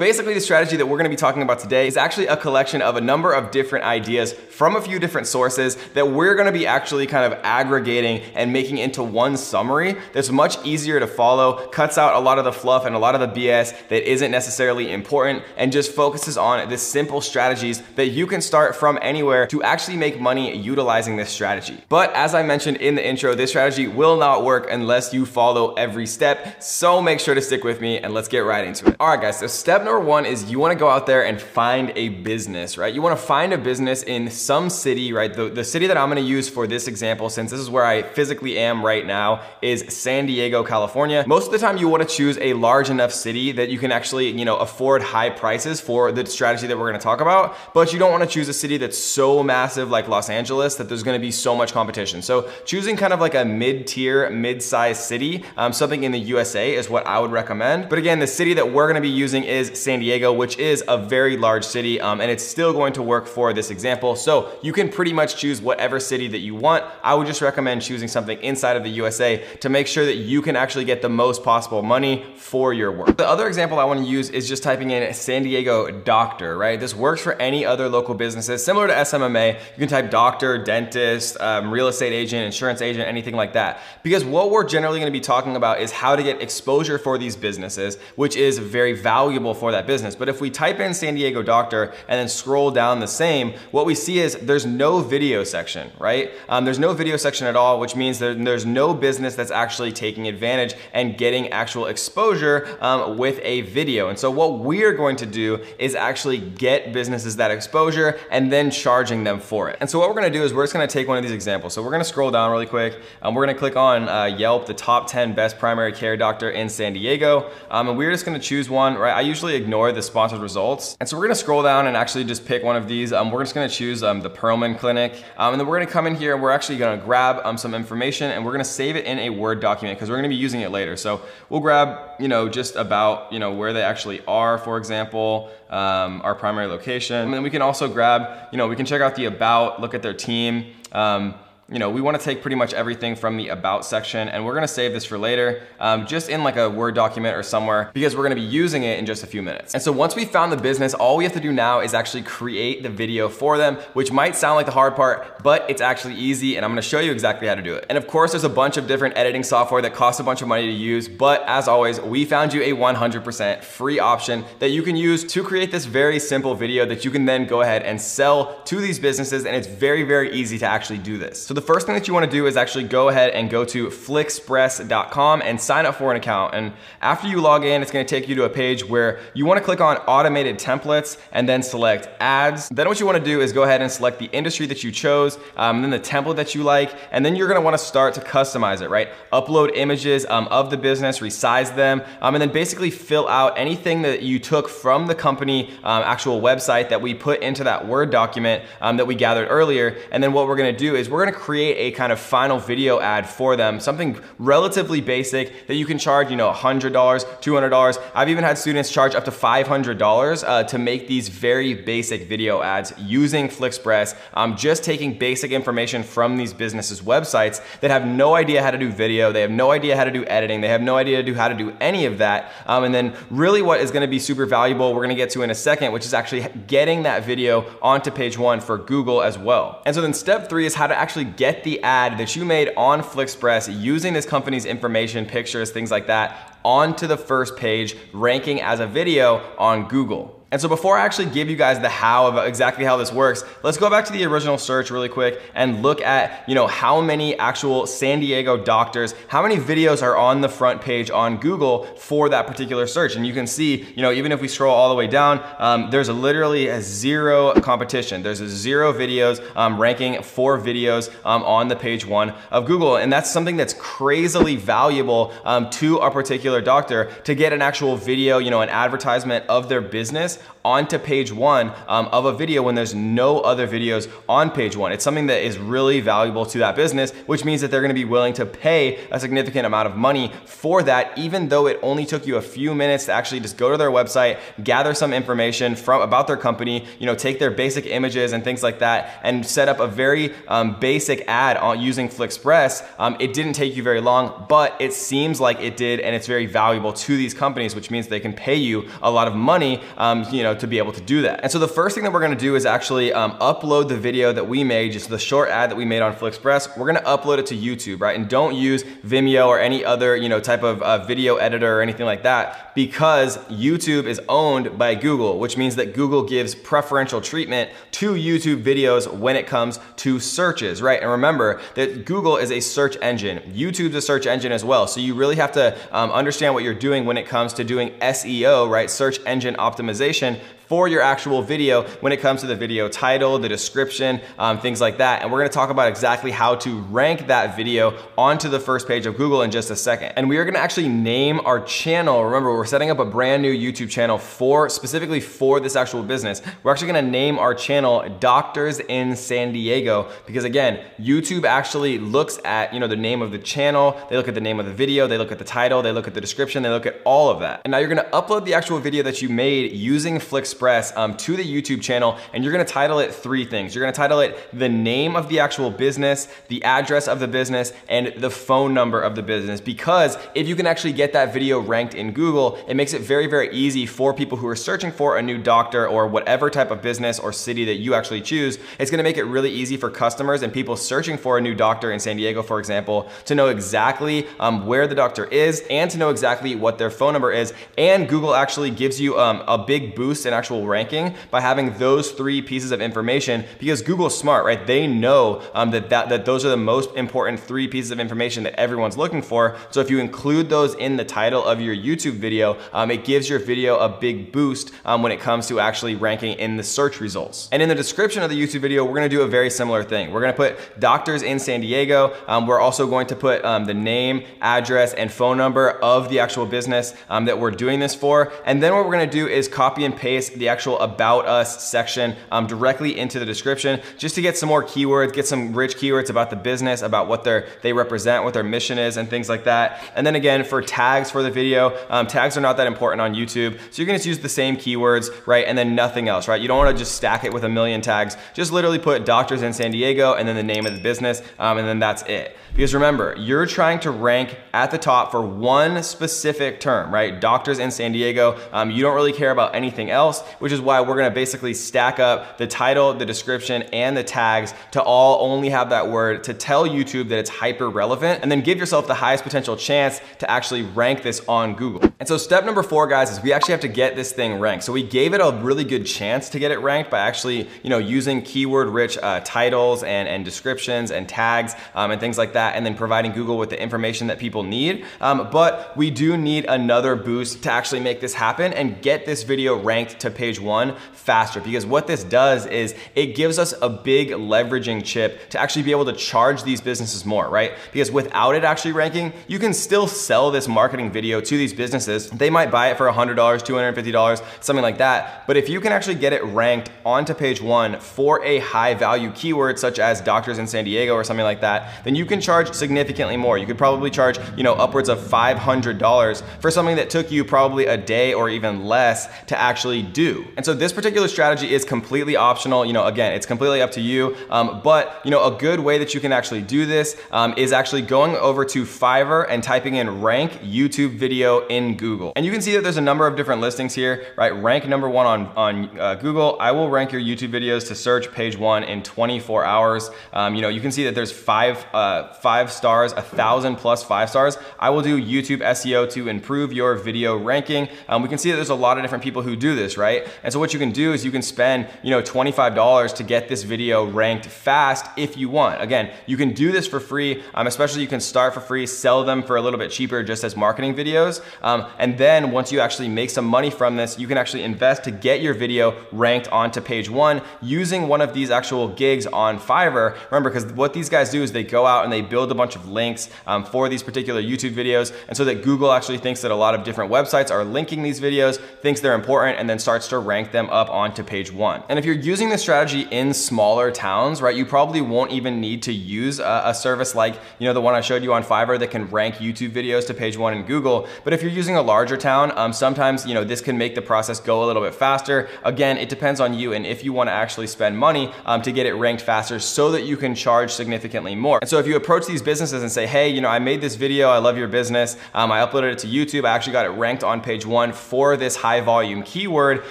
Basically, the strategy that we're gonna be talking about today is actually a collection of a number of different ideas from a few different sources that we're gonna be actually kind of aggregating and making into one summary that's much easier to follow, cuts out a lot of the fluff and a lot of the BS that isn't necessarily important, and just focuses on the simple strategies that you can start from anywhere to actually make money utilizing this strategy. But as I mentioned in the intro, this strategy will not work unless you follow every step. So make sure to stick with me and let's get right into it. All right, guys, so step number one is you wanna go out there and find a business, right? You wanna find a business in some city, right? The, the city that I'm gonna use for this example, since this is where I physically am right now, is San Diego, California. Most of the time you wanna choose a large enough city that you can actually, you know, afford high prices for the strategy that we're gonna talk about, but you don't wanna choose a city that's so massive like Los Angeles that there's gonna be so much competition. So choosing kind of like a mid-tier, mid-sized city, um, something in the USA is what I would recommend. But again, the city that we're gonna be using is San Diego, which is a very large city, um, and it's still going to work for this example. So you can pretty much choose whatever city that you want. I would just recommend choosing something inside of the USA to make sure that you can actually get the most possible money for your work. The other example I wanna use is just typing in San Diego doctor, right? This works for any other local businesses. Similar to SMMA, you can type doctor, dentist, um, real estate agent, insurance agent, anything like that. Because what we're generally gonna be talking about is how to get exposure for these businesses, which is very valuable for that business. But if we type in San Diego doctor and then scroll down the same, what we see is there's no video section, right? Um, there's no video section at all, which means that there's no business that's actually taking advantage and getting actual exposure um, with a video. And so what we're going to do is actually get businesses that exposure and then charging them for it. And so what we're gonna do is we're just gonna take one of these examples. So we're gonna scroll down really quick. Um, we're gonna click on uh, Yelp, the top 10 best primary care doctor in San Diego. Um, and we're just gonna choose one, right? I usually ignore the sponsored results. And so we're gonna scroll down and actually just pick one of these. Um, we're just gonna choose um, the Perlman Clinic. Um, and then we're gonna come in here and we're actually gonna grab um, some information and we're gonna save it in a Word document because we're gonna be using it later. So we'll grab, you know, just about, you know, where they actually are, for example, um, our primary location. And then we can also grab, you know, we can check out the about, look at their team. Um, you know, we wanna take pretty much everything from the about section and we're gonna save this for later, um, just in like a Word document or somewhere because we're gonna be using it in just a few minutes. And so once we found the business, all we have to do now is actually create the video for them, which might sound like the hard part, but it's actually easy and I'm gonna show you exactly how to do it. And of course, there's a bunch of different editing software that costs a bunch of money to use, but as always, we found you a 100% free option that you can use to create this very simple video that you can then go ahead and sell to these businesses and it's very, very easy to actually do this. So the first thing that you wanna do is actually go ahead and go to flixpress.com and sign up for an account. And after you log in, it's gonna take you to a page where you wanna click on automated templates and then select ads. Then what you wanna do is go ahead and select the industry that you chose, um, then the template that you like, and then you're gonna wanna start to customize it, right? Upload images um, of the business, resize them, um, and then basically fill out anything that you took from the company um, actual website that we put into that Word document um, that we gathered earlier. And then what we're gonna do is we're gonna create a kind of final video ad for them, something relatively basic that you can charge, you know, $100, $200. I've even had students charge up to $500 uh, to make these very basic video ads using FlixPress, um, just taking basic information from these businesses' websites that have no idea how to do video, they have no idea how to do editing, they have no idea how to do any of that. Um, and then really what is gonna be super valuable, we're gonna get to in a second, which is actually getting that video onto page one for Google as well. And so then step three is how to actually get the ad that you made on FlixPress using this company's information, pictures, things like that, onto the first page, ranking as a video on Google. And so before I actually give you guys the how of exactly how this works, let's go back to the original search really quick and look at, you know, how many actual San Diego doctors, how many videos are on the front page on Google for that particular search. And you can see, you know, even if we scroll all the way down, um, there's a literally a zero competition. There's a zero videos um, ranking four videos um, on the page one of Google. And that's something that's crazily valuable um, to a particular doctor to get an actual video, you know, an advertisement of their business onto page one um, of a video when there's no other videos on page one. It's something that is really valuable to that business, which means that they're gonna be willing to pay a significant amount of money for that, even though it only took you a few minutes to actually just go to their website, gather some information from about their company, you know, take their basic images and things like that, and set up a very um, basic ad on using FlixPress. Um, it didn't take you very long, but it seems like it did, and it's very valuable to these companies, which means they can pay you a lot of money, um, you know, to be able to do that. And so the first thing that we're gonna do is actually um, upload the video that we made, just the short ad that we made on FlixPress. We're gonna upload it to YouTube, right? And don't use Vimeo or any other, you know, type of uh, video editor or anything like that because YouTube is owned by Google, which means that Google gives preferential treatment to YouTube videos when it comes to searches, right? And remember that Google is a search engine. YouTube's a search engine as well. So you really have to um, understand what you're doing when it comes to doing SEO, right? Search engine optimization conversation for your actual video when it comes to the video title, the description, um, things like that. And we're gonna talk about exactly how to rank that video onto the first page of Google in just a second. And we are gonna actually name our channel. Remember, we're setting up a brand new YouTube channel for specifically for this actual business. We're actually gonna name our channel Doctors in San Diego because again, YouTube actually looks at, you know, the name of the channel, they look at the name of the video, they look at the title, they look at the description, they look at all of that. And now you're gonna upload the actual video that you made using Flix Express um, to the YouTube channel and you're gonna title it three things. You're gonna title it the name of the actual business, the address of the business, and the phone number of the business because if you can actually get that video ranked in Google, it makes it very, very easy for people who are searching for a new doctor or whatever type of business or city that you actually choose. It's gonna make it really easy for customers and people searching for a new doctor in San Diego, for example, to know exactly um, where the doctor is and to know exactly what their phone number is. And Google actually gives you um, a big boost in actual actual ranking by having those three pieces of information because Google's smart, right? They know um, that, that, that those are the most important three pieces of information that everyone's looking for. So if you include those in the title of your YouTube video, um, it gives your video a big boost um, when it comes to actually ranking in the search results. And in the description of the YouTube video, we're gonna do a very similar thing. We're gonna put doctors in San Diego. Um, we're also going to put um, the name, address, and phone number of the actual business um, that we're doing this for. And then what we're gonna do is copy and paste the actual about us section um, directly into the description just to get some more keywords, get some rich keywords about the business, about what they represent, what their mission is and things like that. And then again, for tags for the video, um, tags are not that important on YouTube. So you're gonna just use the same keywords, right? And then nothing else, right? You don't wanna just stack it with a million tags. Just literally put doctors in San Diego and then the name of the business, um, and then that's it. Because remember, you're trying to rank at the top for one specific term, right? Doctors in San Diego. Um, you don't really care about anything else, which is why we're gonna basically stack up the title, the description, and the tags to all only have that word to tell YouTube that it's hyper relevant and then give yourself the highest potential chance to actually rank this on Google. And so step number four, guys, is we actually have to get this thing ranked. So we gave it a really good chance to get it ranked by actually, you know, using keyword rich uh, titles and, and descriptions and tags um, and things like that and then providing Google with the information that people need. Um, but we do need another boost to actually make this happen and get this video ranked to page one faster because what this does is it gives us a big leveraging chip to actually be able to charge these businesses more, right? Because without it actually ranking, you can still sell this marketing video to these businesses. They might buy it for $100, $250, something like that. But if you can actually get it ranked onto page one for a high value keyword such as doctors in San Diego or something like that, then you can charge significantly more. You could probably charge, you know, upwards of $500 for something that took you probably a day or even less to actually do. And so this particular strategy is completely optional. You know, again, it's completely up to you. Um, but, you know, a good way that you can actually do this um, is actually going over to Fiverr and typing in rank YouTube video in Google. And you can see that there's a number of different listings here, right? Rank number one on, on uh, Google. I will rank your YouTube videos to search page one in 24 hours. Um, you know, you can see that there's five, uh, five stars, a thousand plus five stars. I will do YouTube SEO to improve your video ranking. Um, we can see that there's a lot of different people who do this, right? And so what you can do is you can spend, you know, $25 to get this video ranked fast if you want. Again, you can do this for free, um, especially you can start for free, sell them for a little bit cheaper just as marketing videos. Um, and then once you actually make some money from this, you can actually invest to get your video ranked onto page one using one of these actual gigs on Fiverr. Remember, because what these guys do is they go out and they build a bunch of links um, for these particular YouTube videos. And so that Google actually thinks that a lot of different websites are linking these videos, thinks they're important, and then starts to rank them up onto page one. And if you're using this strategy in smaller towns, right, you probably won't even need to use a, a service like, you know, the one I showed you on Fiverr that can rank YouTube videos to page one in Google. But if you're using a larger town, um, sometimes, you know, this can make the process go a little bit faster. Again, it depends on you and if you want to actually spend money um, to get it ranked faster so that you can charge significantly more. And so if you approach these businesses and say, hey, you know, I made this video, I love your business, Um, I uploaded it to YouTube. I actually got it ranked on page one for this high volume keyword.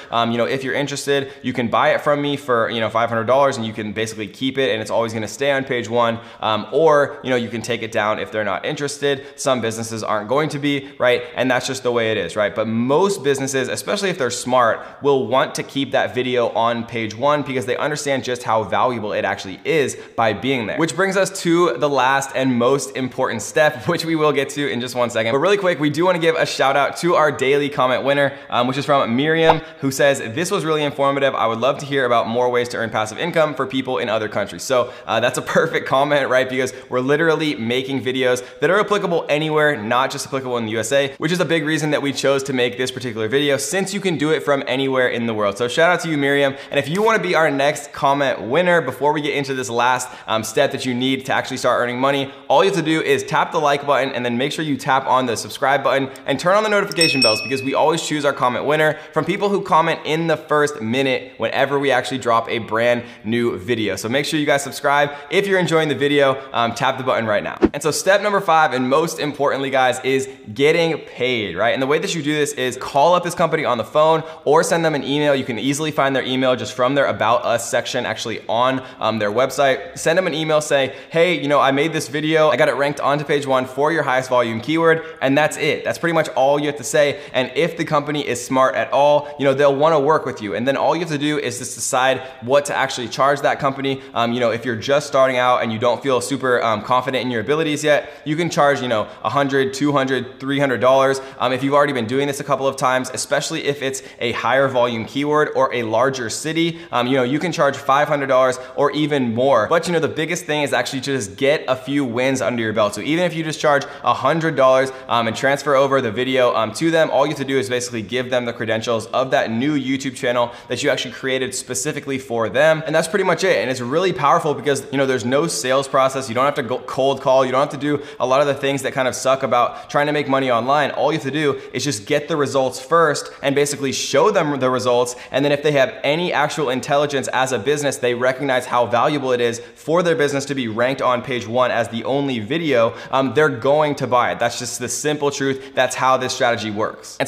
Um, you know, if you're interested, you can buy it from me for, you know, $500 and you can basically keep it and it's always gonna stay on page one. Um, or, you know, you can take it down if they're not interested. Some businesses aren't going to be, right? And that's just the way it is, right? But most businesses, especially if they're smart, will want to keep that video on page one because they understand just how valuable it actually is by being there. Which brings us to the last and most important step, which we will get to in just one second. But really quick, we do wanna give a shout out to our daily comment winner, um, which is from Miriam, who says, this was really informative. I would love to hear about more ways to earn passive income for people in other countries. So uh, that's a perfect comment, right? Because we're literally making videos that are applicable anywhere, not just applicable in the USA, which is a big reason that we chose to make this particular video since you can do it from anywhere in the world. So shout out to you, Miriam. And if you wanna be our next comment winner, before we get into this last um, step that you need to actually start earning money, all you have to do is tap the like button and then make sure you tap on the subscribe button and turn on the notification bells because we always choose our comment winner from people who comment in the first minute whenever we actually drop a brand new video. So make sure you guys subscribe. If you're enjoying the video, um, tap the button right now. And so step number five, and most importantly guys, is getting paid, right? And the way that you do this is call up this company on the phone or send them an email. You can easily find their email just from their about us section actually on um, their website. Send them an email saying, hey, you know, I made this video, I got it ranked onto page one for your highest volume keyword, and that's it. That's pretty much all you have to say. And if the company is smart at all, you know, they'll wanna work with you. And then all you have to do is just decide what to actually charge that company. Um, you know, if you're just starting out and you don't feel super um, confident in your abilities yet, you can charge, you know, 100, 200, 300 dollars. Um, if you've already been doing this a couple of times, especially if it's a higher volume keyword or a larger city, um, you know, you can charge $500 or even more. But you know, the biggest thing is actually to just get a few wins under your belt. So even if you just charge $100 um, and transfer over the video um, to them, all you have to do is basically give them the credentials of new YouTube channel that you actually created specifically for them. And that's pretty much it. And it's really powerful because, you know, there's no sales process. You don't have to go cold call. You don't have to do a lot of the things that kind of suck about trying to make money online. All you have to do is just get the results first and basically show them the results. And then if they have any actual intelligence as a business, they recognize how valuable it is for their business to be ranked on page one as the only video, um, they're going to buy it. That's just the simple truth. That's how this strategy works. And so